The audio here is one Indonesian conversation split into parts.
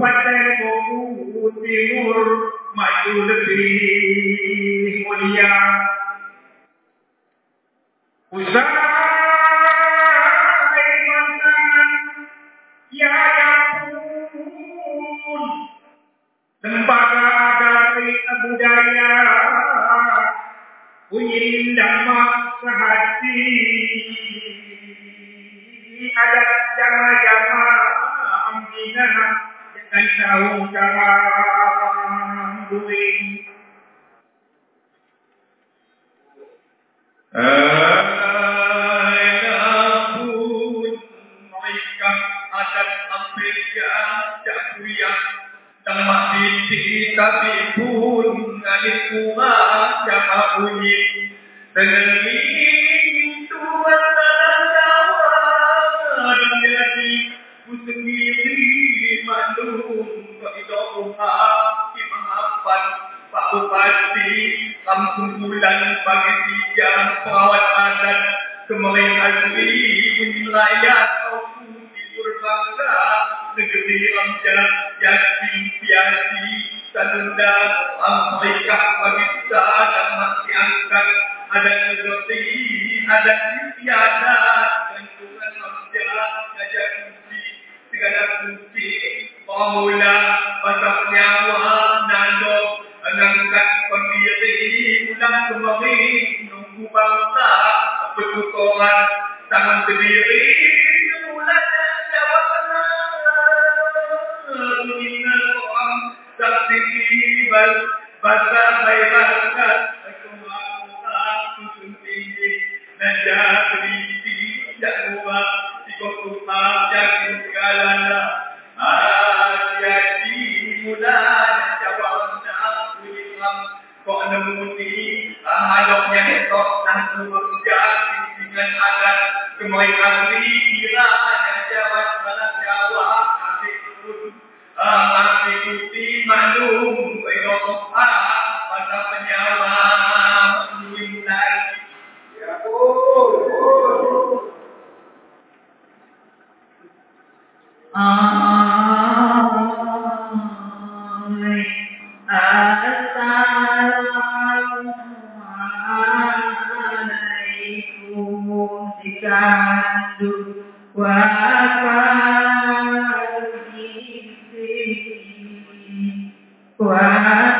Kabupaten Bogor Timur Maju lebih mulia Usaha Ya Yakun Lembaga Agami Budaya Bunyi Dhamma Sehati إنه تغاب إليه tapi pun ada kuat siapa bunyi. Terlebih Kehidupan Imahapan Pak Bupati Kampung Bulan Bagi tiga adat Kemeleng asli Wilayah Timur Bangsa Negeri Ramjan Yasin Piasi Sanunda Amerika Pakistan Dan masih angkat Ada seperti Ada istiada Dan Tuhan Ramjan Gajah kunci Segala kunci Paula Batak nyawa Nando Mengangkat pendiri Ulang kembali Nunggu bangsa. Pertukaran Tangan berdiri Ulang Minal orang Saksi bal Basa bayrakat Kusun Kok nemuni Haloknya esok Nanti bekerja Dengan adat Kemai ahli Kira Yang jawab Malah jawab Kasih pun Masih putih Bedokoha Pada penyawa Allah.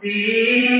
Be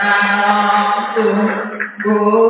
Thank you.